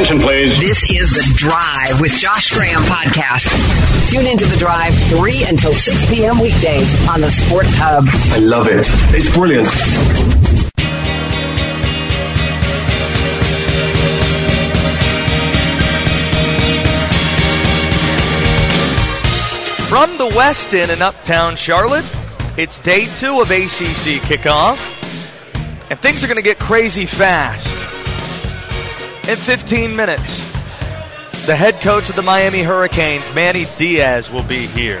attention, please. This is The Drive with Josh Graham podcast. Tune into The Drive 3 until 6 p.m. weekdays on the Sports Hub. I love it. It's brilliant. From the West End in Uptown Charlotte, it's day two of ACC kickoff, and things are going to get crazy fast. In 15 minutes, the head coach of the Miami Hurricanes, Manny Diaz, will be here.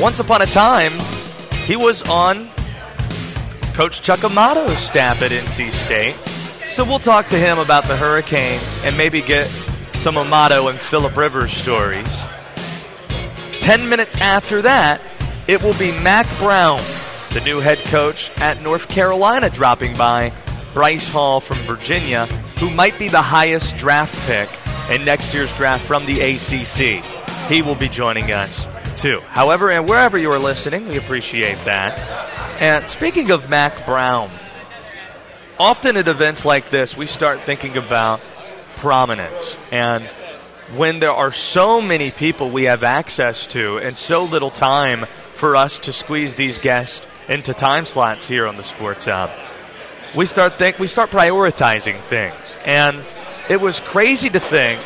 Once upon a time, he was on Coach Chuck Amato's staff at NC State. So we'll talk to him about the Hurricanes and maybe get some Amato and Philip Rivers stories. Ten minutes after that, it will be Mack Brown, the new head coach at North Carolina, dropping by. Bryce Hall from Virginia, who might be the highest draft pick in next year's draft from the ACC. He will be joining us too. However, and wherever you are listening, we appreciate that. And speaking of Mack Brown, often at events like this, we start thinking about prominence and when there are so many people we have access to and so little time for us to squeeze these guests into time slots here on the Sports Hub, we start think we start prioritizing things. And it was crazy to think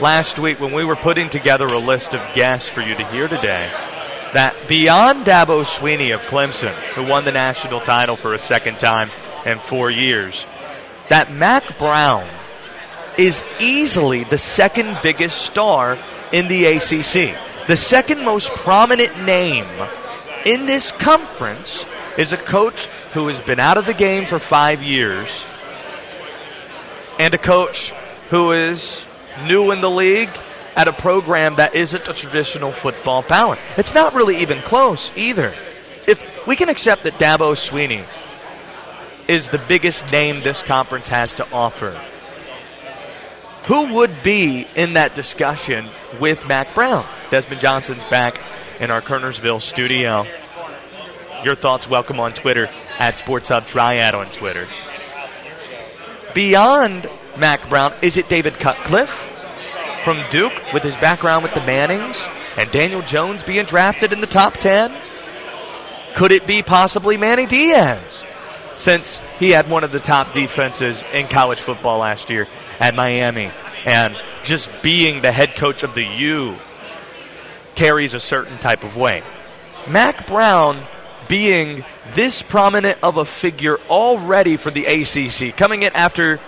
last week when we were putting together a list of guests for you to hear today that beyond Dabo Swinney of Clemson, who won the national title for a second time in four years, that Mack Brown is easily the second biggest star in the ACC. The second most prominent name in this conference is a coach who has been out of the game for five years and a coach who is new in the league at a program that isn't a traditional football power. It's not really even close either. If we can accept that Dabo Swinney is the biggest name this conference has to offer, who would be in that discussion with Mack Brown? Desmond Johnson's back in our Kernersville studio. Your thoughts welcome on Twitter at Sports Hub Triad on Twitter. Beyond Mack Brown, is it David Cutcliffe from Duke with his background with the Mannings and Daniel Jones being drafted in the top 10? Could it be possibly Manny Diaz since he had one of the top defenses in college football last year at Miami and just being the head coach of the U carries a certain type of way. Mack Brown being this prominent of a figure already for the ACC, coming in after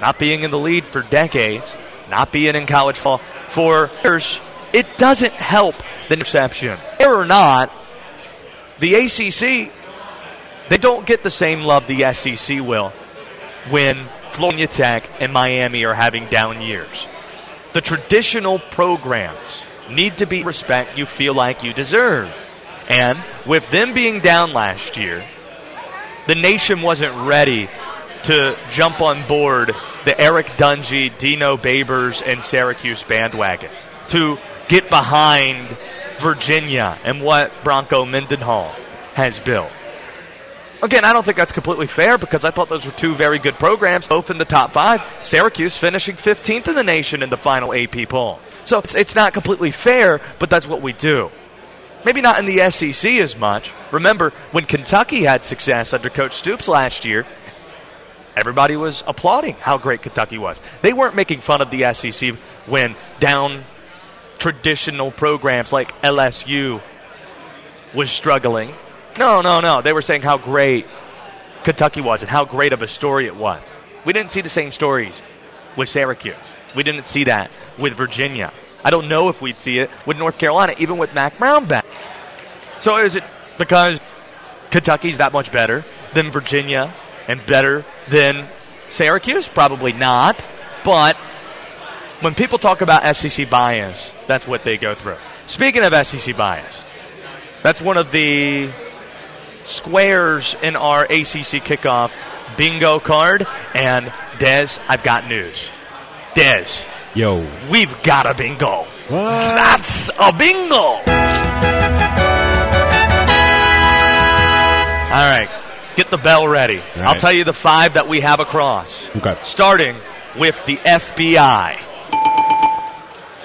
not being in the lead for decades, not being in college football for years, it doesn't help the interception. Or not, the ACC, they don't get the same love the SEC will when Florida Tech and Miami are having down years. The traditional programs need to be respect you feel like you deserve. And with them being down last year, the nation wasn't ready to jump on board the Eric Dungey, Dino Babers, and Syracuse bandwagon, to get behind Virginia and what Bronco Mendenhall has built. Again, I don't think that's completely fair because I thought those were two very good programs, both in the top five. Syracuse finishing 15th in the nation in the final AP poll. So it's, it's not completely fair, but that's what we do. Maybe not in the SEC as much. Remember, when Kentucky had success under Coach Stoops last year, everybody was applauding how great Kentucky was. They weren't making fun of the SEC when down traditional programs like LSU was struggling. No, no, no. They were saying how great Kentucky was and how great of a story it was. We didn't see the same stories with Syracuse. We didn't see that with Virginia. I don't know if we'd see it with North Carolina, even with Mack Brown back. So is it because Kentucky's that much better than Virginia and better than Syracuse? Probably not. But when people talk about SEC bias, that's what they go through. Speaking of SEC bias, that's one of the squares in our ACC kickoff bingo card. And Dez, I've got news. Dez, Yo. we've got a bingo. What? That's a bingo. All right, get the bell ready. All I'll tell you the five that we have across. Okay. Starting with the FBI.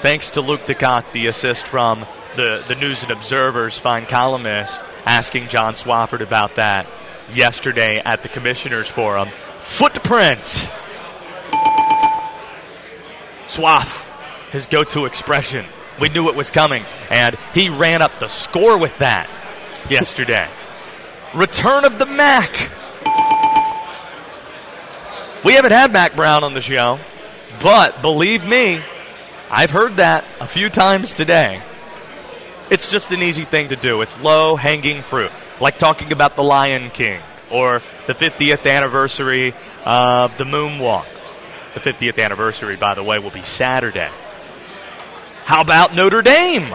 Thanks to Luke DeCock, the assist from the, the News and Observer's fine columnist, asking John Swafford about that yesterday at the Commissioners Forum. Footprint. Swaff, his go to expression. We knew it was coming, and he ran up the score with that yesterday. Return of the Mac. We haven't had Mack Brown on the show, but believe me, I've heard that a few times today. It's just an easy thing to do. It's low hanging fruit, like talking about the Lion King or the 50th anniversary of the Moonwalk. The 50th anniversary, by the way, will be Saturday. How about Notre Dame?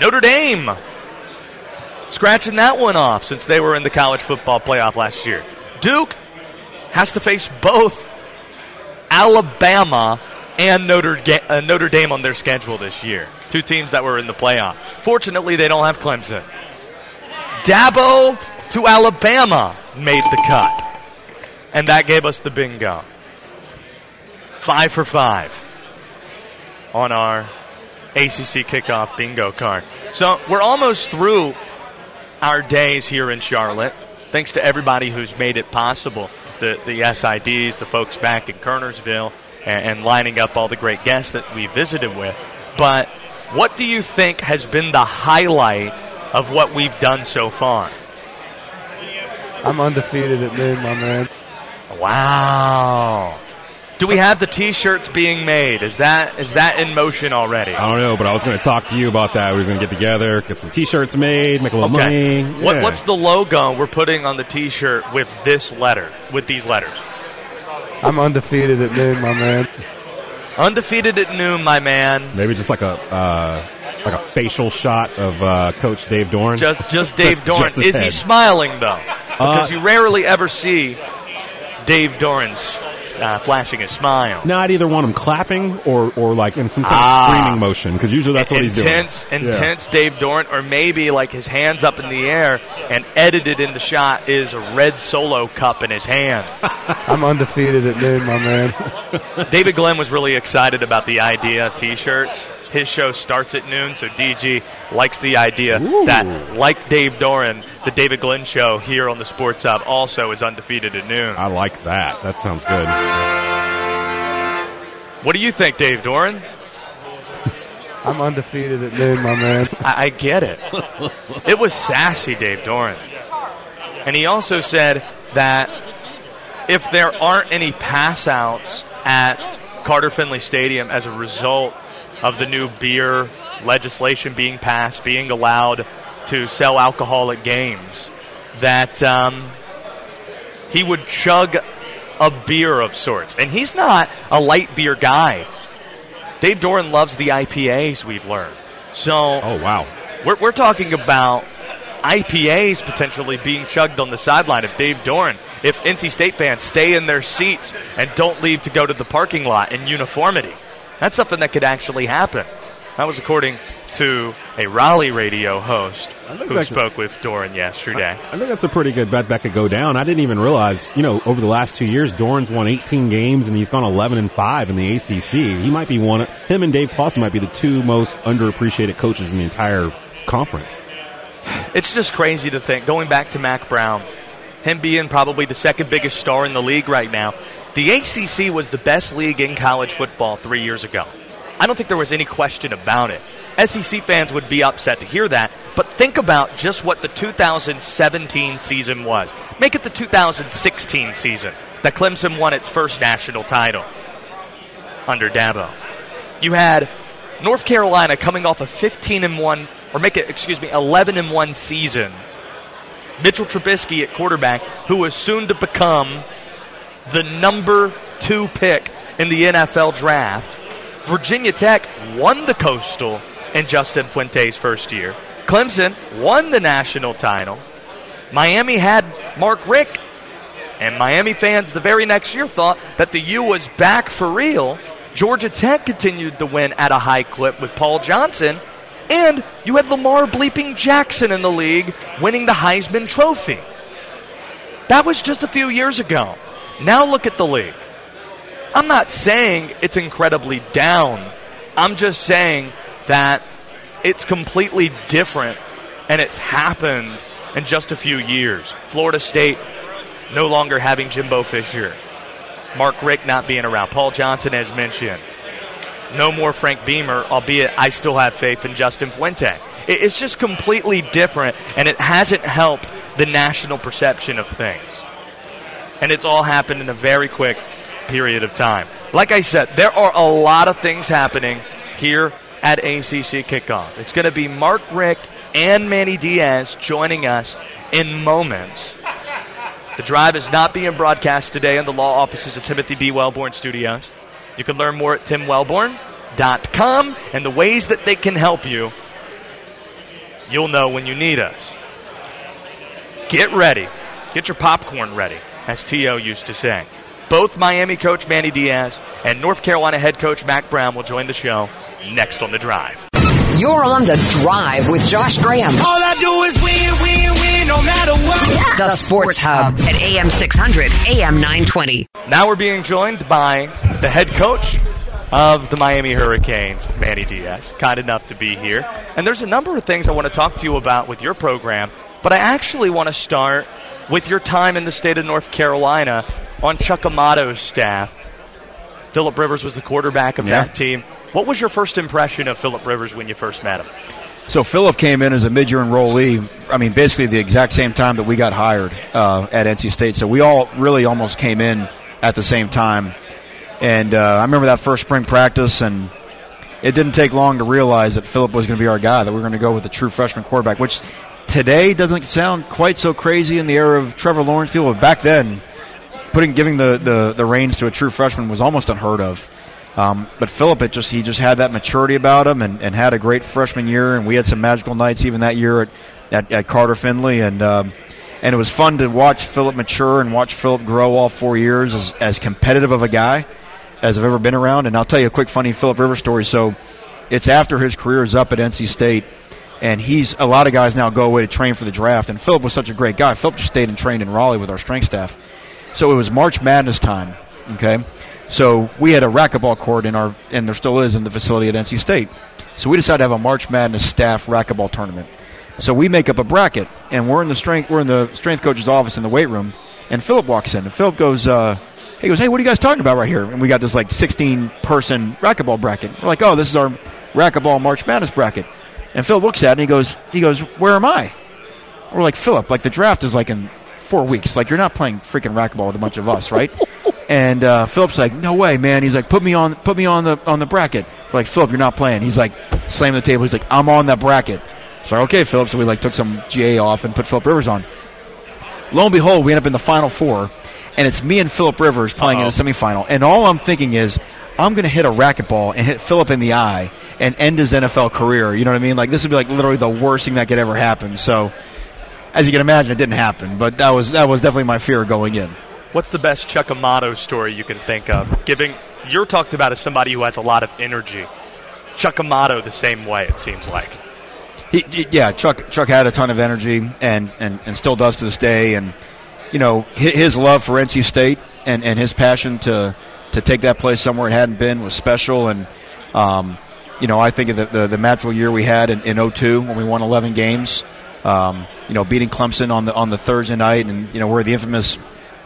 Notre Dame scratching that one off since they were in the college football playoff last year. Duke has to face both Alabama and Notre, Ga- uh, Notre Dame on their schedule this year. Two teams that were in the playoff. Fortunately, they don't have Clemson. Dabo to Alabama made the cut. And that gave us the bingo. Five for five on our ACC kickoff bingo card. So we're almost through our days here in Charlotte. Thanks to everybody who's made it possible. The, the SIDs, the folks back in Kernersville, and, and lining up all the great guests that we visited with. But what do you think has been the highlight of what we've done so far? I'm undefeated at noon, my man. Wow. Do we have the T-shirts being made? Is that is that in motion already? I don't know, but I was going to talk to you about that. We was going to get together, get some T-shirts made, make a little Okay. money. What, Yeah. what's the logo we're putting on the T-shirt with this letter, with these letters? I'm undefeated at noon, my man. Undefeated at noon, my man. Maybe just like a uh, like a facial shot of uh, Coach Dave Doeren. Just just Dave Just- Doeren. just his Is he smiling though? Because Uh, you rarely ever see Dave Doeren's uh, flashing a smile. No, I'd either want him clapping or, or like in some kind Ah. of screaming motion because usually that's what he's doing. intense, Yeah. intense Dave Doeren, or maybe like his hands up in the air and edited in the shot is a red solo cup in his hand. I'm undefeated at noon, my man. David Glenn was really excited about the idea of T-shirts. His show starts at noon, so DG likes the idea Ooh. that, like Dave Doeren, the David Glenn show here on the Sports Hub also is undefeated at noon. I like that. That sounds good. What do you think, Dave Doeren? I'm undefeated at noon, my man. I, I get it. It was sassy, Dave Doeren. And he also said that if there aren't any pass outs at Carter Finley Stadium as a result of the new beer legislation being passed, being allowed to sell alcohol at games, that um, he would chug a beer of sorts. And he's not a light beer guy. Dave Doeren loves the IPAs, we've learned. So Oh wow. we're, we're talking about IPAs potentially being chugged on the sideline of Dave Doeren. If NC State fans stay in their seats and don't leave to go to the parking lot in uniformity, that's something that could actually happen. That was according to a Raleigh radio host who spoke with Doeren yesterday. I think that's a pretty good bet that could go down. I didn't even realize, you know, over the last two years, Doeren's won 18 games and he's gone 11 and five in the ACC. He might be one. of Him and Dave Clawson might be the two most underappreciated coaches in the entire conference. It's just crazy to think, going back to Mack Brown, him being probably the second biggest star in the league right now. The ACC was the best league in college football three years ago. I don't think there was any question about it. SEC fans would be upset to hear that, but think about just what the 2017 season was. Make it the 2016 season that Clemson won its first national title under Dabo. You had North Carolina coming off a 15 and 1 or make it excuse me 11 and 1 season. Mitchell Trubisky at quarterback who was soon to become the number 2 pick in the NFL draft. Virginia Tech won the Coastal in Justin Fuente's first year. Clemson won the national title. Miami had Mark Richt and Miami fans the very next year thought that the U was back for real. Georgia Tech continued to win at a high clip with Paul Johnson. And you had Lamar bleeping Jackson in the league winning the Heisman Trophy. That was just a few years ago. Now look at the league. I'm not saying it's incredibly down. I'm just saying that it's completely different and it's happened in just a few years. Florida State no longer having Jimbo Fisher. Mark Richt not being around. Paul Johnson, as mentioned. No more Frank Beamer, albeit I still have faith in Justin Fuente. It's just completely different, and it hasn't helped the national perception of things. And it's all happened in a very quick period of time. Like I said, there are a lot of things happening here at ACC Kickoff. It's going to be Mark Richt and Manny Diaz joining us in moments. The drive is not being broadcast today in the law offices of Timothy B. Wellborn Studios. You can learn more at timwellborn.com and the ways that they can help you. You'll know when you need us. Get ready. Get your popcorn ready, as T.O. used to say. Both Miami coach Manny Diaz and North Carolina head coach Mack Brown will join the show next on the drive. You're on the drive with Josh Graham. All I do is win, win, win, no matter what. The Sports Hub at AM 600, AM 920. Now we're being joined by the head coach of the Miami Hurricanes, Manny Diaz, kind enough to be here. And there's a number of things I want to talk to you about with your program, but I actually want to start with your time in the state of North Carolina on Chuck Amato's staff. Philip Rivers was the quarterback of Yeah. that team. What was your first impression of Philip Rivers when you first met him? So Philip came in as a mid-year enrollee. I mean, basically the exact same time that we got hired uh, at NC State. So we all really almost came in at the same time. And uh, I remember that first spring practice, and it didn't take long to realize that Philip was going to be our guy. That we were going to go with a true freshman quarterback, which today doesn't sound quite so crazy in the era of Trevor Lawrence. Field, but back then, putting giving the, the, the reins to a true freshman was almost unheard of. Um, but Philip, it just he just had that maturity about him, and, and had a great freshman year. And we had some magical nights even that year at, at, at Carter Finley, and um, and it was fun to watch Philip mature and watch Philip grow all four years as, as competitive of a guy as I've ever been around. And I'll tell you a quick funny Philip Rivers story. So it's after his career is up at NC State, and he's a lot of guys now go away to train for the draft. And Philip was such a great guy. Philip just stayed and trained in Raleigh with our strength staff. So it was March Madness time. Okay, so we had a racquetball court in our, and there still is in the facility at NC State. So we decided to have a March Madness staff racquetball tournament. So we make up a bracket, and we're in the strength we're in the strength coach's office in the weight room, and Philip walks in, and Philip goes, uh, he goes, hey, what are you guys talking about right here? And we got this like 16 person racquetball bracket. We're like, oh, this is our racquetball March Madness bracket. And Phil looks at it and he goes, he goes, where am I? We're like, Philip, like the draft is like in four weeks. Like you're not playing freaking racquetball with a bunch of us, right? and uh, Philip's like, no way, man. He's like, put me on, put me on the on the bracket. We're like, Philip, you're not playing. He's like, slamming the table. He's like, I'm on that bracket. So okay, Philip. So we like took some GA off and put Philip Rivers on. Lo and behold, we end up in the final four, and it's me and Philip Rivers playing in the semifinal. And all I'm thinking is, I'm going to hit a racquetball and hit Philip in the eye and end his NFL career. You know what I mean? Like this would be like literally the worst thing that could ever happen. So, as you can imagine, it didn't happen. But that was that was definitely my fear going in. What's the best Chuck Amato story you can think of? Giving you're talked about as somebody who has a lot of energy. Chuck Amato the same way it seems like. He, he- yeah, Chuck Chuck had a ton of energy and, and, and still does to this day. And you know his, love for NC State and, and his passion to to take that place somewhere it hadn't been was special. And um, you know I think of the, the the magical year we had in, in 02 when we won 11 games. Um, you know, beating Clemson on the on the Thursday night, and you know we're the infamous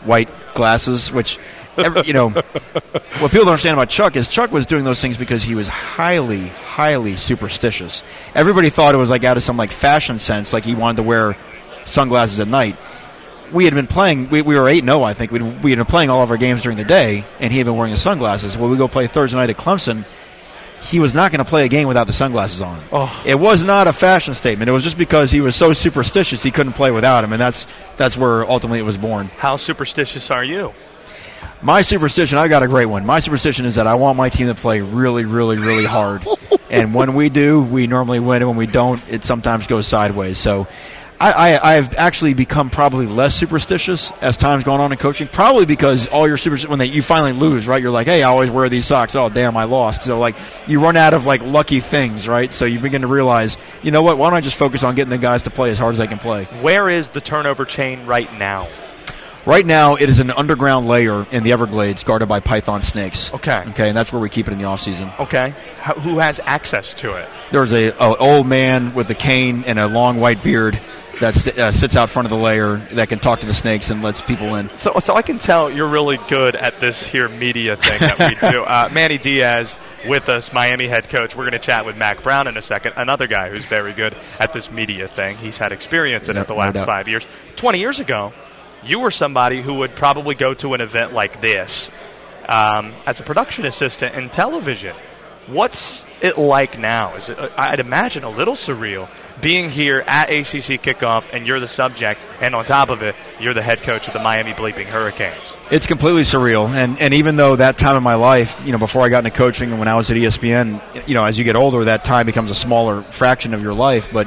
white glasses, which every, you know what people don't understand about Chuck is Chuck was doing those things because he was highly, highly superstitious. Everybody thought it was like out of some like fashion sense, like he wanted to wear sunglasses at night. We had been playing. We, we were eight zero, I think. We we had been playing all of our games during the day, and he had been wearing his sunglasses. Well, we go play Thursday night at Clemson. He was not going to play a game without the sunglasses on. Oh. It was not a fashion statement. It was just because he was so superstitious he couldn't play without him, and that's that's where ultimately it was born. How superstitious are you? My superstition, I got a great one. My superstition is that I want my team to play really, really, really hard. and when we do, we normally win. And when we don't, it sometimes goes sideways. So I, I, I've actually become probably less superstitious as time's gone on in coaching. Probably because all your super when they, you finally lose, right? You're like, hey, I always wear these socks. Oh, damn, I lost. So like you run out of like lucky things, right? So you begin to realize, you know what? Why don't I just focus on getting the guys to play as hard as they can play? Where is the turnover chain right now? Right now, it is an underground layer in the Everglades guarded by python snakes. Okay. Okay, and that's where we keep it in the off season. Okay. How, who has access to it? There's a, a old man with a cane and a long white beard that uh, sits out front of the layer that can talk to the snakes and lets people in. So, so I can tell you're really good at this here media thing that we do. Uh, Manny Diaz with us, Miami head coach. We're going to chat with Mack Brown in a second, another guy who's very good at this media thing. He's had experience in No- it the last doubt. five years. Twenty years ago, you were somebody who would probably go to an event like this um, as a production assistant in television. What's it like now? Is it? Uh, I'd imagine a little surreal being here at ACC kickoff, and you're the subject, and on top of it, you're the head coach of the Miami Bleeping Hurricanes. It's completely surreal, and and even though that time in my life, you know, before I got into coaching and when I was at ESPN, you know, as you get older, that time becomes a smaller fraction of your life. But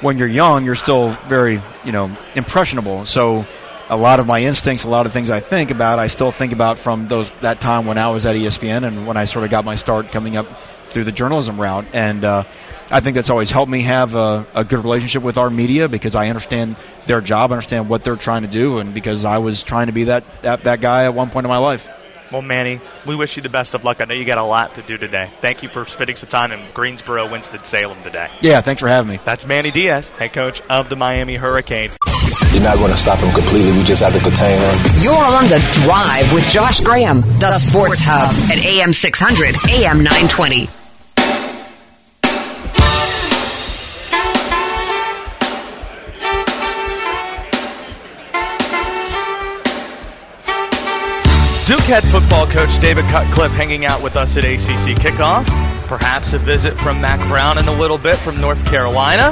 when you're young, you're still very, you know, impressionable. So a lot of my instincts, a lot of things I think about, I still think about from those that time when I was at ESPN and when I sort of got my start coming up through the journalism route. And uh, I think that's always helped me have a, a good relationship with our media because I understand their job, understand what they're trying to do, and because I was trying to be that, that, that guy at one point in my life. Well, Manny, we wish you the best of luck. I know you got a lot to do today. Thank you for spending some time in Greensboro, Winston-Salem today. Yeah, thanks for having me. That's Manny Diaz, head coach of the Miami Hurricanes. You're not going to stop him completely. We just have to contain him. You're on the drive with Josh Graham, the Sports Hub at AM 600, AM 920. Duke head football coach David Cutcliffe hanging out with us at ACC kickoff. Perhaps a visit from Mack Brown in a little bit from North Carolina.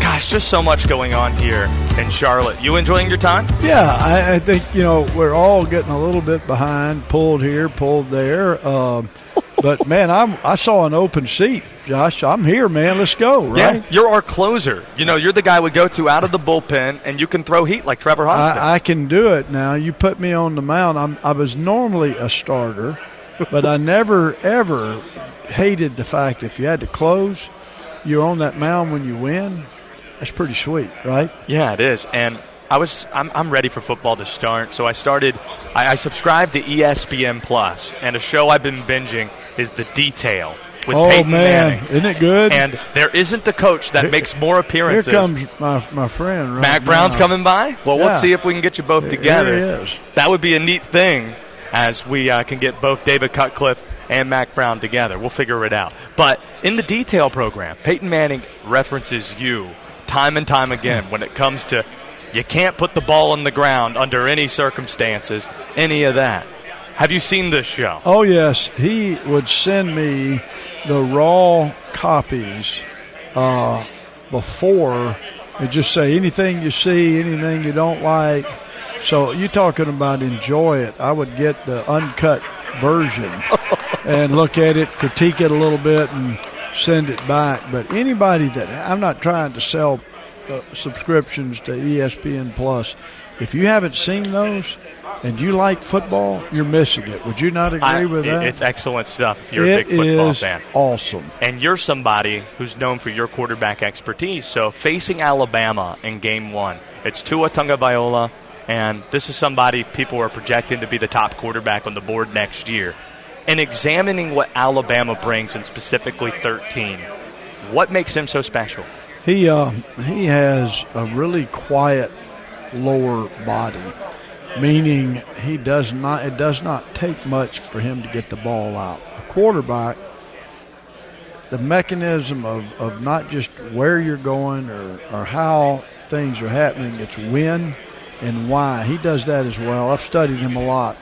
Gosh, just so much going on here in Charlotte. You enjoying your time? Yeah, I, I think you know we're all getting a little bit behind, pulled here, pulled there. Um, but man, I'm I saw an open seat, Josh. I'm here, man. Let's go, right? Yeah, you're our closer. You know, you're the guy we go to out of the bullpen, and you can throw heat like Trevor Hodgson. I, I can do it now. You put me on the mound. I'm, I was normally a starter, but I never ever hated the fact if you had to close, you're on that mound when you win. That's pretty sweet, right? Yeah, it is. And I was I'm, I'm ready for football to start. So I started I, I subscribed to ESPN Plus, and a show I've been binging is The Detail with oh Peyton man, Manning. isn't it good? And there isn't the coach that Here- makes more appearances. Here comes my my friend. Right Mack Brown's coming by. Well, Yeah. let's see if we can get you both Here- together. here he is. That would be a neat thing as we uh, can get both David Cutcliffe and Mack Brown together. We'll figure it out. But in the detail program, Peyton Manning references you time and time again when it comes to you can't put the ball on the ground under any circumstances, any of that. Have you seen this show? Oh yes, he would send me the raw copies uh, before and just say anything you see, anything you don't like. So you talking about enjoy it? I would get the uncut version and look at it, critique it a little bit, and send it back. But anybody that I'm not trying to sell uh, subscriptions to ESPN Plus. If you haven't seen those and you like football, you're missing it. Would you not agree I- with it- that? It's excellent stuff if you're It a big football is fan. awesome. and you're somebody who's known for your quarterback expertise. So facing Alabama in game one, it's Tua Tagovailoa, and this is somebody people are projecting to be the top quarterback on the board next year. And examining what Alabama brings, and specifically 13, what makes him so special? He uh, he has a really quiet lower body, meaning he does not. It does not take much for him to get the ball out. A quarterback, the mechanism of, of not just where you're going or, or how things are happening, it's when and why. He does that as well. I've studied him a lot.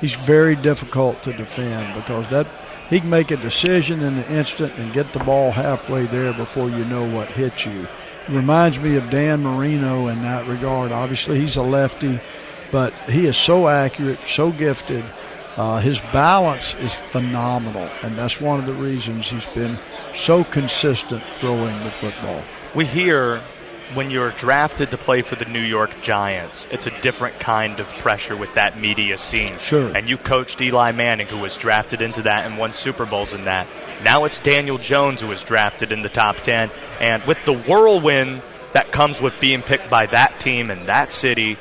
He's very difficult to defend because that he can make a decision in the instant and get the ball halfway there before you know what hit you. It reminds me of Dan Marino in that regard. Obviously, he's a lefty, but he is so accurate, so gifted. Uh, his balance is phenomenal, and that's one of the reasons he's been so consistent throwing the football. We hear when you're drafted to play for the New York Giants, it's a different kind of pressure with that media scene. Sure. And you coached Eli Manning, who was drafted into that and won Super Bowls in that. Now it's Daniel Jones, who was drafted in the top 10. And with the whirlwind that comes with being picked by that team and that city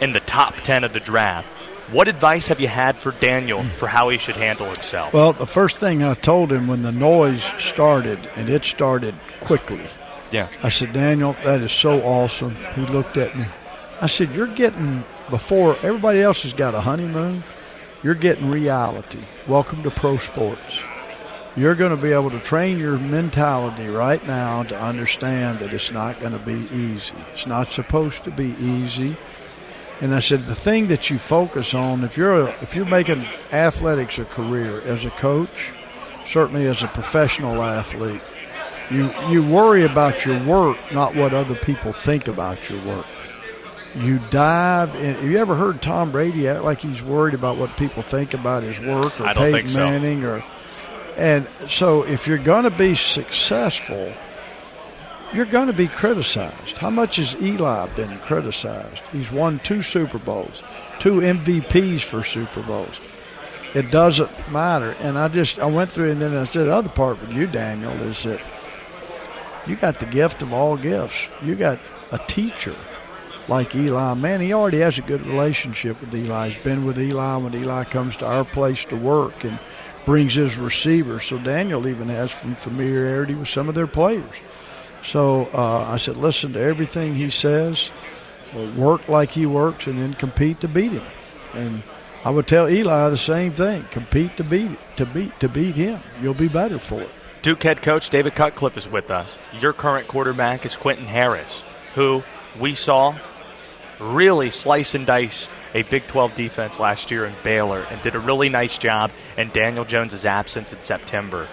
in the top 10 of the draft. What advice have you had for Daniel for how he should handle himself? Well, the first thing I told him when the noise started, and it started quickly, yeah. I said, Daniel, that is so awesome. He looked at me. I said, You're getting, before everybody else has got a honeymoon, you're getting reality. Welcome to pro sports. You're going to be able to train your mentality right now to understand that it's not going to be easy. It's not supposed to be easy. And I said, the thing that you focus on, if you're a, if you're making athletics a career as a coach, certainly as a professional athlete, you you worry about your work, not what other people think about your work. You dive in. Have you ever heard Tom Brady act like he's worried about what people think about his work, or I Peyton think so. Manning, or and so if you're going to be successful, you're going to be criticized. How much has Eli been criticized? He's won two Super Bowls, two MVPs for Super Bowls. It doesn't matter. And I just I went through and then I said the other part with you, Daniel, is that you got the gift of all gifts. You got a teacher like Eli. Man, he already has a good relationship with Eli. He's been with Eli when Eli comes to our place to work and brings his receivers. So Daniel even has some familiarity with some of their players. So uh, I said, listen to everything he says, work like he works, and then compete to beat him. And I would tell Eli the same thing: compete to beat to beat to beat him. You'll be better for it. Duke head coach David Cutcliffe is with us. Your current quarterback is Quentin Harris, who we saw really slice and dice a Big 12 defense last year in Baylor and did a really nice job in Daniel Jones's absence in September.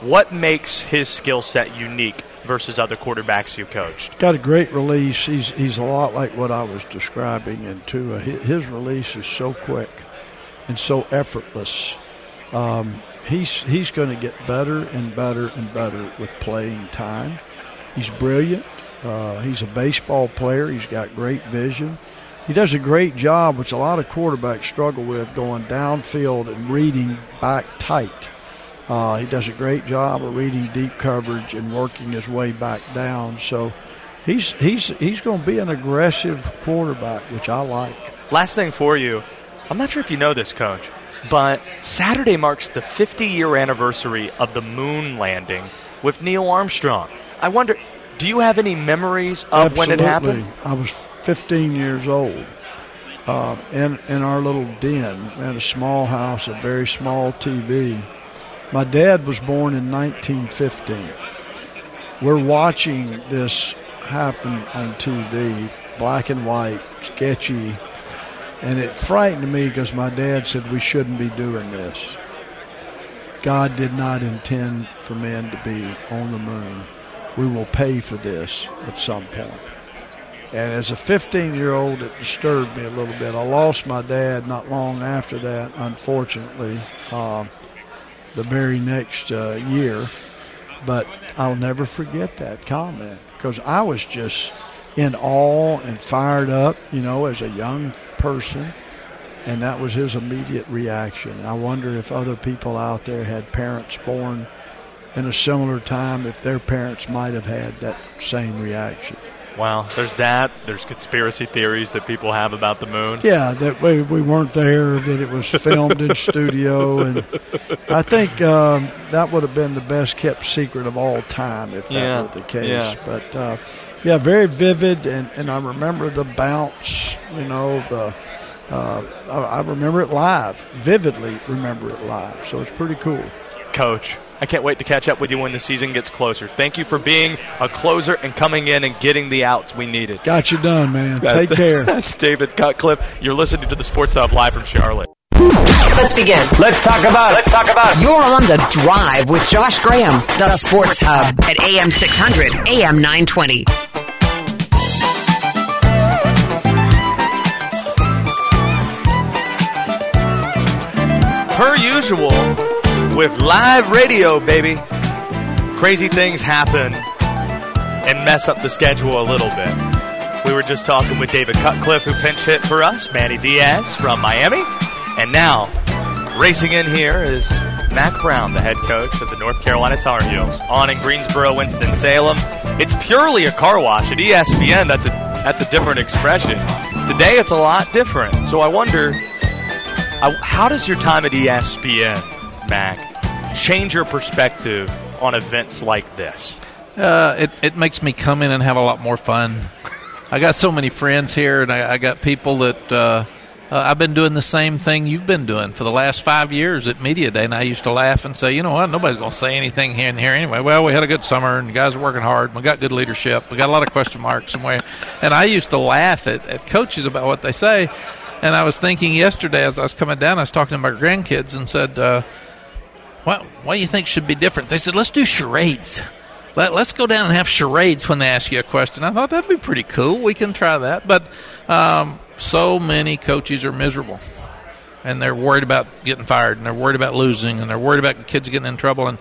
What makes his skill set unique versus other quarterbacks you coached? Got a great release. He's he's a lot like what I was describing, and too, his release is so quick and so effortless. Um, he's he's going to get better and better and better with playing time. He's brilliant. Uh, he's a baseball player. He's got great vision. He does a great job, which a lot of quarterbacks struggle with, going downfield and reading back tight. Uh, he does a great job of reading deep coverage and working his way back down. So he's he's he's going to be an aggressive quarterback, which I like. Last thing for you, I'm not sure if you know this, coach, but Saturday marks the 50 year anniversary of the moon landing with Neil Armstrong. I wonder, do you have any memories of when it happened? I was 15 years old. Uh, in in our little den, we had a small house, a very small TV. My dad was born in 1915. We're watching this happen on TV, black and white, sketchy, and it frightened me because my dad said we shouldn't be doing this. God did not intend for men to be on the moon. We will pay for this at some point. And as a 15 year old, it disturbed me a little bit. I lost my dad not long after that, unfortunately, uh, the very next uh, year. But I'll never forget that comment because I was just in awe and fired up, you know, as a young person. And that was his immediate reaction. I wonder if other people out there had parents born in a similar time, if their parents might have had that same reaction. Well, there's that. There's conspiracy theories that people have about the moon. Yeah, that we, we weren't there, that it was filmed in studio, and I think um, that would have been the best kept secret of all time if that Yeah, were the case. yeah. But uh, yeah, very vivid, and, and I remember the bounce. You know, the uh, I, I remember it live, vividly remember it live. So it's pretty cool. Coach, I can't wait to catch up with you when the season gets closer. Thank you for being a closer and coming in and getting the outs we needed. Got you done, man. Take care. That's David Cutcliffe. You're listening to the Sports Hub live from Charlotte. Let's begin. Let's talk about it. Let's talk about it. You're on the drive with Josh Graham, the Sports Hub at AM 600, AM 920. Usual, with live radio, baby, crazy things happen and mess up the schedule a little bit. We were just talking with David Cutcliffe, who pinch hit for us, Manny Diaz from Miami, and now racing in here is Mack Brown, the head coach of the North Carolina Tar Heels, on in Greensboro, Winston Salem. It's purely a car wash at ESPN. That's a that's a different expression. Today it's a lot different. So I wonder, how does your time at ESPN, Mack, change your perspective on events like this? Uh, it, it makes me come in and have a lot more fun. I got so many friends here, and I, I got people that uh, uh, I've been doing the same thing you've been doing for the last five years at Media Day. And I used to laugh and say, you know what, nobody's going to say anything here and here anyway. Well, we had a good summer, and the guys are working hard. We got good leadership. We got a lot of question marks. somewhere. and I used to laugh at, at coaches about what they say. And I was thinking yesterday as I was coming down, I was talking to my grandkids and said, uh, what, what do you think should be different? They said, let's do charades. Let, us go down and have charades when they ask you a question. I thought that'd be pretty cool. We can try that. But um, so many coaches are miserable. And they're worried about getting fired, and they're worried about losing, and they're worried about kids getting in trouble. And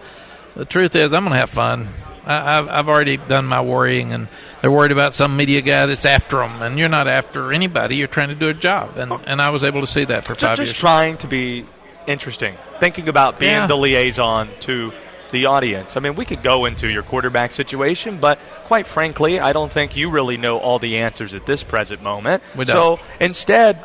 the truth is, I'm going to have fun. I, I've, I've already done my worrying, and they're worried about some media guy that's after them. And you're not after anybody. You're trying to do a job. And, oh. and I was able to see that for five just years. Just trying to be interesting, thinking about being Yeah. the liaison to the audience. I mean, we could go into your quarterback situation, but quite frankly, I don't think you really know all the answers at this present moment. We don't. So instead,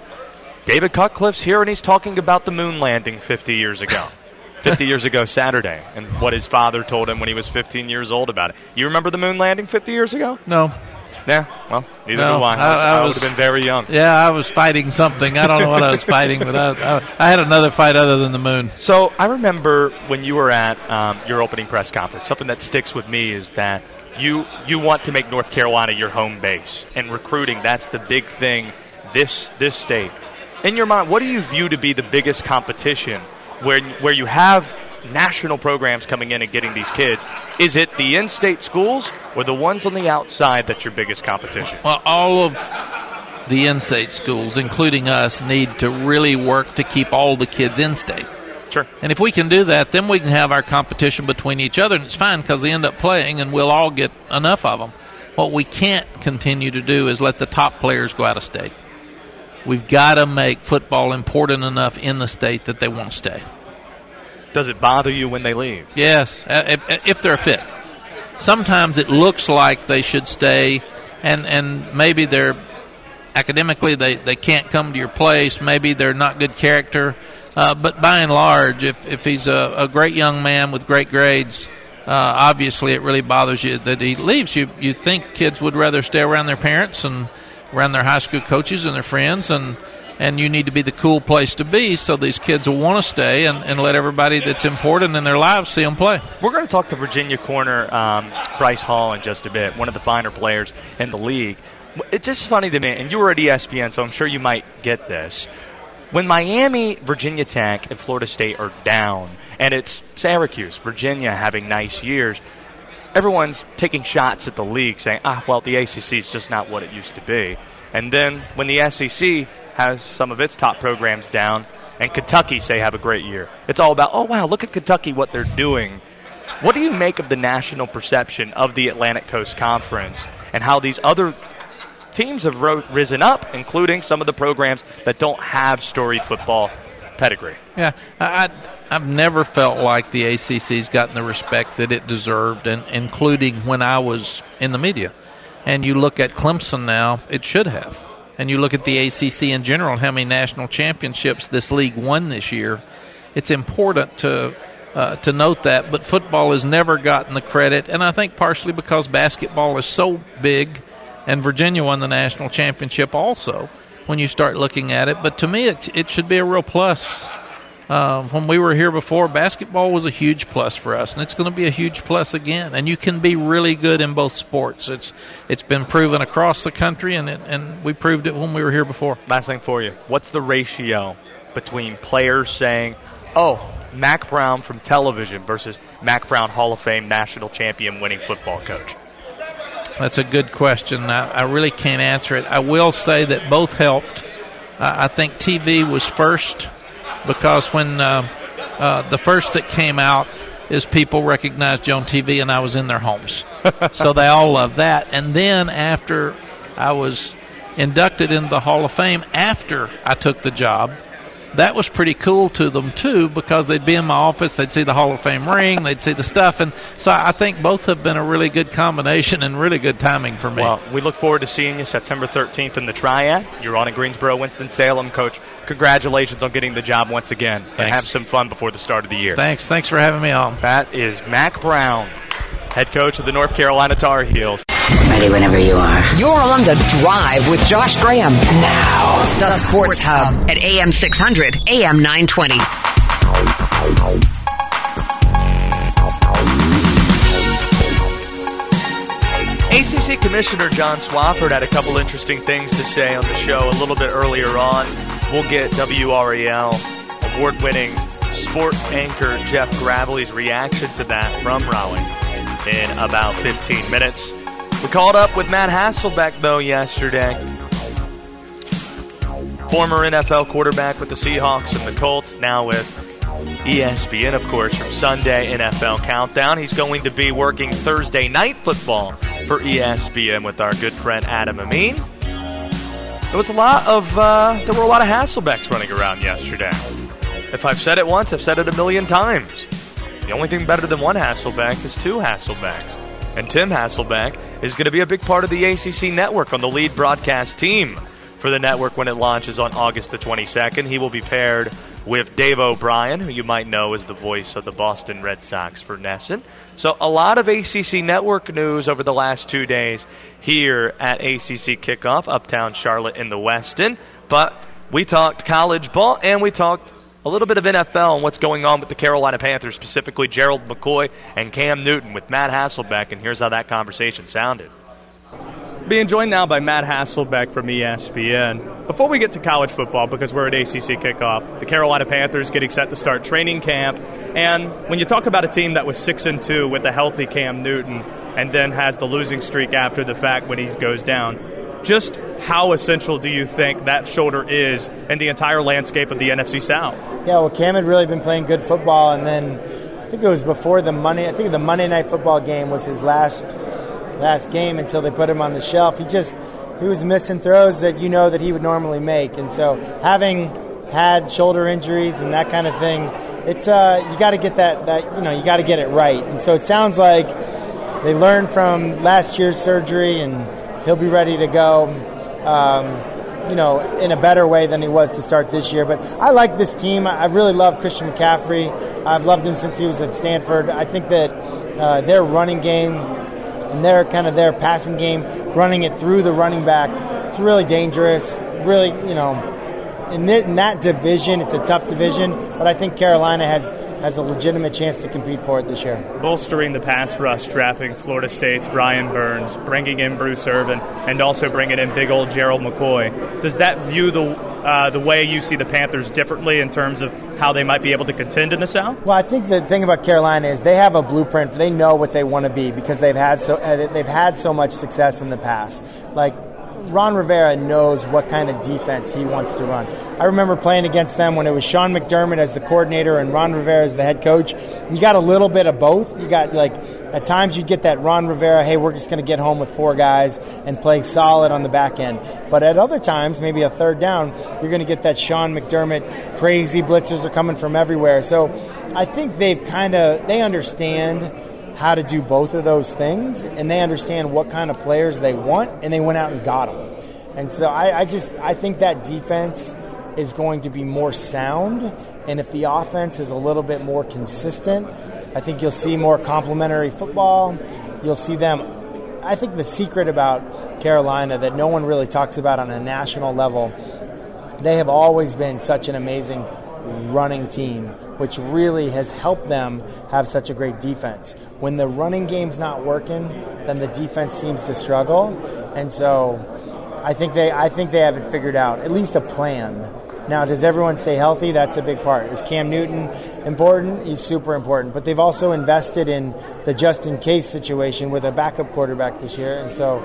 David Cutcliffe's here and he's talking about the moon landing 50 years ago. 50 years ago Saturday, and what his father told him when he was 15 years old about it. You remember the moon landing 50 years ago? No. Yeah, well, neither No, do I. I, I- was, I would have been very young. Yeah, I was fighting something. I don't know what I was fighting, but I, I, I had another fight other than the moon. So I remember when you were at um, your opening press conference. Something that sticks with me is that you you want to make North Carolina your home base, and recruiting that's the big thing this this state. In your mind, what do you view to be the biggest competition where where you have national programs coming in and getting these kids? Is it the in-state schools or the ones on the outside that's your biggest competition? Well, all of the in-state schools, including us, need to really work to keep all the kids in-state. Sure. And if we can do that, then we can have our competition between each other, and it's fine because they end up playing, and we'll all get enough of them. What we can't continue to do is let the top players go out of state. We've got to make football important enough in the state that they won't stay. Does it bother you when they leave? Yes, if, if they're fit. Sometimes it looks like they should stay, and, and maybe they're academically they, they can't come to your place. Maybe they're not good character. Uh, but by and large, if, if he's a, a great young man with great grades, uh, obviously it really bothers you that he leaves. You you think kids would rather stay around their parents and around their high school coaches and their friends and and you need to be the cool place to be so these kids will want to stay and, and let everybody that's important in their lives see them play. We're going to talk to Virginia corner um, Bryce Hall in just a bit, one of the finer players in the league. It's just funny to me, and you were at ESPN, so I'm sure you might get this. When Miami, Virginia Tech, and Florida State are down, and it's Syracuse, Virginia having nice years, everyone's taking shots at the league saying, ah, well, the ACC is just not what it used to be. And then when the SEC has some of its top programs down, and Kentucky, say, have a great year, it's all about, oh, wow, look at Kentucky, what they're doing. What do you make of the national perception of the Atlantic Coast Conference and how these other teams have ro- risen up, including some of the programs that don't have storied football pedigree? Yeah, I, I've never felt like the ACC's gotten the respect that it deserved, and including when I was in the media. And you look at Clemson now, it should have. And you look at the ACC in general, how many national championships this league won this year. It's important to uh, to note that, but football has never gotten the credit, and I think partially because basketball is so big, and Virginia won the national championship also. When you start looking at it, but to me, it, it should be a real plus. Um, when we were here before, basketball was a huge plus for us, and it's going to be a huge plus again. And you can be really good in both sports. It's it's been proven across the country, and it, and we proved it when we were here before. Last thing for you. What's the ratio between players saying, oh, Mack Brown from television versus Mack Brown Hall of Fame national champion winning football coach? That's a good question. I, I really can't answer it. I will say that both helped. Uh, I think TV was first because when uh, uh, the first that came out is people recognized you on TV and I was in their homes. so they all loved that. And then after I was inducted into the Hall of Fame, after I took the job, that was pretty cool to them too because they'd be in my office, they'd see the Hall of Fame ring, they'd see the stuff, and so I think both have been a really good combination and really good timing for me. Well, we look forward to seeing you September 13th in the Triad. You're on at Greensboro, Winston Salem, Coach. Congratulations on getting the job once again, and have some fun before the start of the year. Thanks, thanks for having me on. That is Mack Brown, head coach of the North Carolina Tar Heels. Ready whenever you are. You're on the drive with Josh Graham. Now, the Sports Hub at AM 600, AM 920. ACC Commissioner John Swofford had a couple interesting things to say on the show a little bit earlier on. We'll get WRAL award winning sport anchor Jeff Gravley's reaction to that from Raleigh in about 15 minutes. We called up with Matt Hasselbeck, though, yesterday. Former NFL quarterback with the Seahawks and the Colts, now with ESPN, of course, from Sunday NFL Countdown. He's going to be working Thursday night football for ESPN with our good friend Adam Amin. There was a lot of uh, there were a lot of Hasselbecks running around yesterday. If I've said it once, I've said it a million times. The only thing better than one Hasselbeck is two Hasselbecks. And Tim Hasselbeck is going to be a big part of the ACC network on the lead broadcast team for the network when it launches on August the 22nd. He will be paired with Dave O'Brien, who you might know is the voice of the Boston Red Sox for NESN. So, a lot of ACC network news over the last two days here at ACC Kickoff, Uptown Charlotte in the Westin. But we talked college ball and we talked a little bit of NFL and what's going on with the Carolina Panthers, specifically Gerald McCoy and Cam Newton with Matt Hasselbeck. And here's how that conversation sounded. Being joined now by Matt Hasselbeck from ESPN. Before we get to college football, because we're at ACC kickoff, the Carolina Panthers getting set to start training camp, and when you talk about a team that was six and two with a healthy Cam Newton, and then has the losing streak after the fact when he goes down, just how essential do you think that shoulder is in the entire landscape of the NFC South? Yeah, well, Cam had really been playing good football, and then I think it was before the Monday. I think the Monday night football game was his last last game until they put him on the shelf. He just he was missing throws that you know that he would normally make, and so having had shoulder injuries and that kind of thing, it's uh you got to get that that you know you got to get it right. And so it sounds like they learned from last year's surgery, and he'll be ready to go. Um, you know, in a better way than he was to start this year. But I like this team. I really love Christian McCaffrey. I've loved him since he was at Stanford. I think that uh, their running game and their kind of their passing game, running it through the running back, it's really dangerous. Really, you know, in, th- in that division, it's a tough division. But I think Carolina has has a legitimate chance to compete for it this year. bolstering the pass rush, drafting Florida State's Brian Burns, bringing in Bruce Irvin, and also bringing in big old Gerald McCoy. Does that view the uh, the way you see the Panthers differently in terms of how they might be able to contend in the South? Well, I think the thing about Carolina is they have a blueprint. They know what they want to be because they've had so uh, they've had so much success in the past. Like Ron Rivera knows what kind of defense he wants to run. I remember playing against them when it was Sean McDermott as the coordinator and Ron Rivera as the head coach. You got a little bit of both. You got like at times you get that Ron Rivera, hey, we're just going to get home with four guys and play solid on the back end. But at other times, maybe a third down, you're going to get that Sean McDermott crazy blitzers are coming from everywhere. So I think they've kind of they understand how to do both of those things, and they understand what kind of players they want, and they went out and got them. And so I, I just I think that defense is going to be more sound, and if the offense is a little bit more consistent, I think you'll see more complementary football. You'll see them. I think the secret about Carolina that no one really talks about on a national level, they have always been such an amazing running team, which really has helped them have such a great defense. When the running game's not working, then the defense seems to struggle, and so I think they I think they have it figured out, at least a plan. Now, does everyone stay healthy? That's a big part. Is Cam Newton important? He's super important. But they've also invested in the just in case situation with a backup quarterback this year, and so.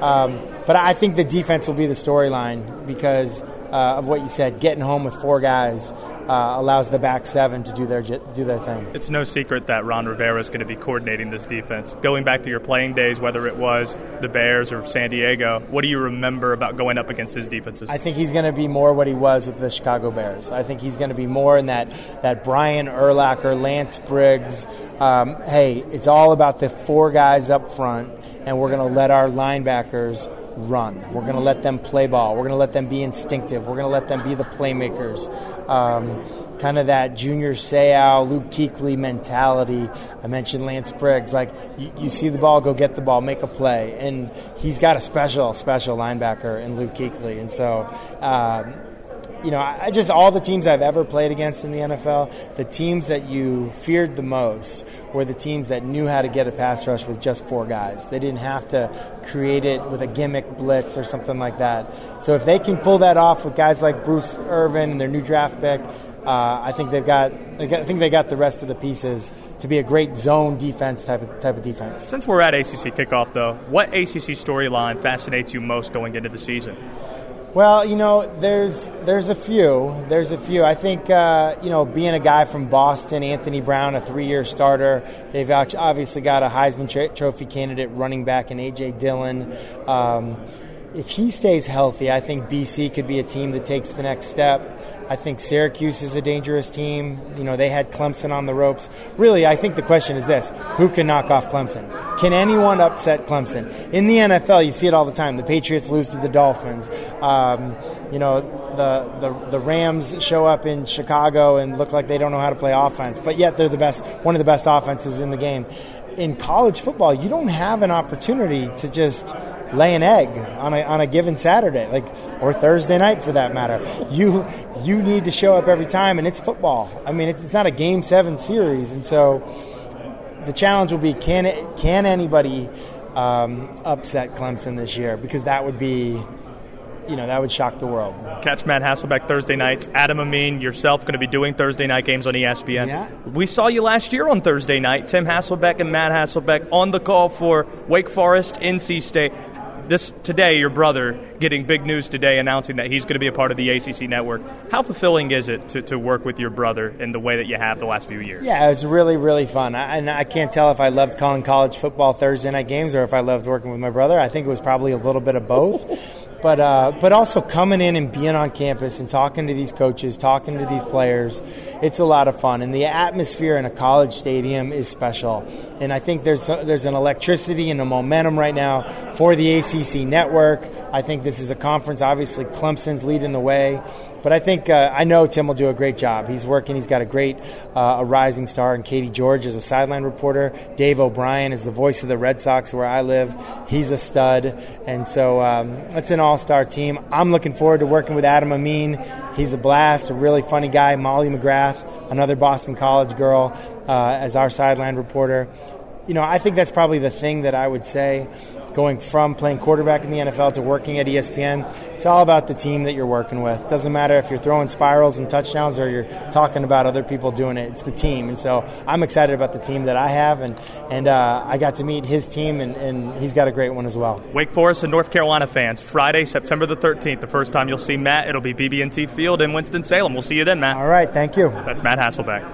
Um, but I think the defense will be the storyline because uh, of what you said. Getting home with four guys uh, allows the back seven to do their do their thing. It's no secret that Ron Rivera is going to be coordinating this defense. Going back to your playing days, whether it was the Bears or San Diego, what do you remember about going up against his defenses? I think he's going to be more what he was with the Chicago Bears. I think he's going to be more in that that Brian Urlacher, Lance Briggs. Um, hey, it's all about the four guys up front, and we're going to let our linebackers run. We're going to let them play ball. We're going to let them be instinctive. We're going to let them be the playmakers. Um, kind of that junior Seau, Luke Kuechly mentality. I mentioned Lance Briggs. Like, you, you, see the ball, go get the ball, make a play. And he's got a special, special linebacker in Luke Kuechly. And so, um, you know, I just all the teams I've ever played against in the NFL, the teams that you feared the most were the teams that knew how to get a pass rush with just four guys. They didn't have to create it with a gimmick blitz or something like that. So if they can pull that off with guys like Bruce Irvin and their new draft pick, uh, I think they've got. I think they got the rest of the pieces to be a great zone defense type of type of defense. Since we're at ACC kickoff, though, what ACC storyline fascinates you most going into the season? Well, you know, there's there's a few. There's a few. I think uh, you know, being a guy from Boston, Anthony Brown, a three-year starter. They've obviously got a Heisman Trophy candidate running back in AJ Dillon. Um, if he stays healthy, I think BC could be a team that takes the next step. I think Syracuse is a dangerous team. You know, they had Clemson on the ropes. Really, I think the question is this who can knock off Clemson? Can anyone upset Clemson? In the NFL, you see it all the time. The Patriots lose to the Dolphins. Um, you know, the, the, the Rams show up in Chicago and look like they don't know how to play offense, but yet they're the best, one of the best offenses in the game. In college football, you don't have an opportunity to just lay an egg on a, on a given Saturday, like or Thursday night for that matter. You you need to show up every time, and it's football. I mean, it's, it's not a game seven series, and so the challenge will be can it, can anybody um, upset Clemson this year? Because that would be you know that would shock the world. Catch Matt Hasselbeck Thursday nights. Adam Amin, yourself, going to be doing Thursday night games on ESPN. Yeah. We saw you last year on Thursday night. Tim Hasselbeck and Matt Hasselbeck on the call for Wake Forest, NC State this today, your brother getting big news today, announcing that he's going to be a part of the ACC network. How fulfilling is it to, to work with your brother in the way that you have the last few years? Yeah, it's really really fun. I, and I can't tell if I loved calling college football Thursday night games or if I loved working with my brother. I think it was probably a little bit of both. But uh, but also coming in and being on campus and talking to these coaches, talking to these players, it's a lot of fun. And the atmosphere in a college stadium is special. And I think there's there's an electricity and a momentum right now for the ACC network. I think this is a conference. Obviously, Clemson's leading the way, but I think uh, I know Tim will do a great job. He's working. He's got a great, uh, a rising star, and Katie George is a sideline reporter. Dave O'Brien is the voice of the Red Sox where I live. He's a stud, and so um, it's an all-star team. I'm looking forward to working with Adam Amin. He's a blast, a really funny guy. Molly McGrath, another Boston College girl, uh, as our sideline reporter. You know, I think that's probably the thing that I would say going from playing quarterback in the NFL to working at ESPN, it's all about the team that you're working with. Doesn't matter if you're throwing spirals and touchdowns or you're talking about other people doing it. It's the team, and so I'm excited about the team that I have, and and uh, I got to meet his team, and, and he's got a great one as well. Wake Forest and North Carolina fans, Friday, September the 13th, the first time you'll see Matt, it'll be BB&T Field in Winston Salem. We'll see you then, Matt. All right, thank you. That's Matt Hasselbeck.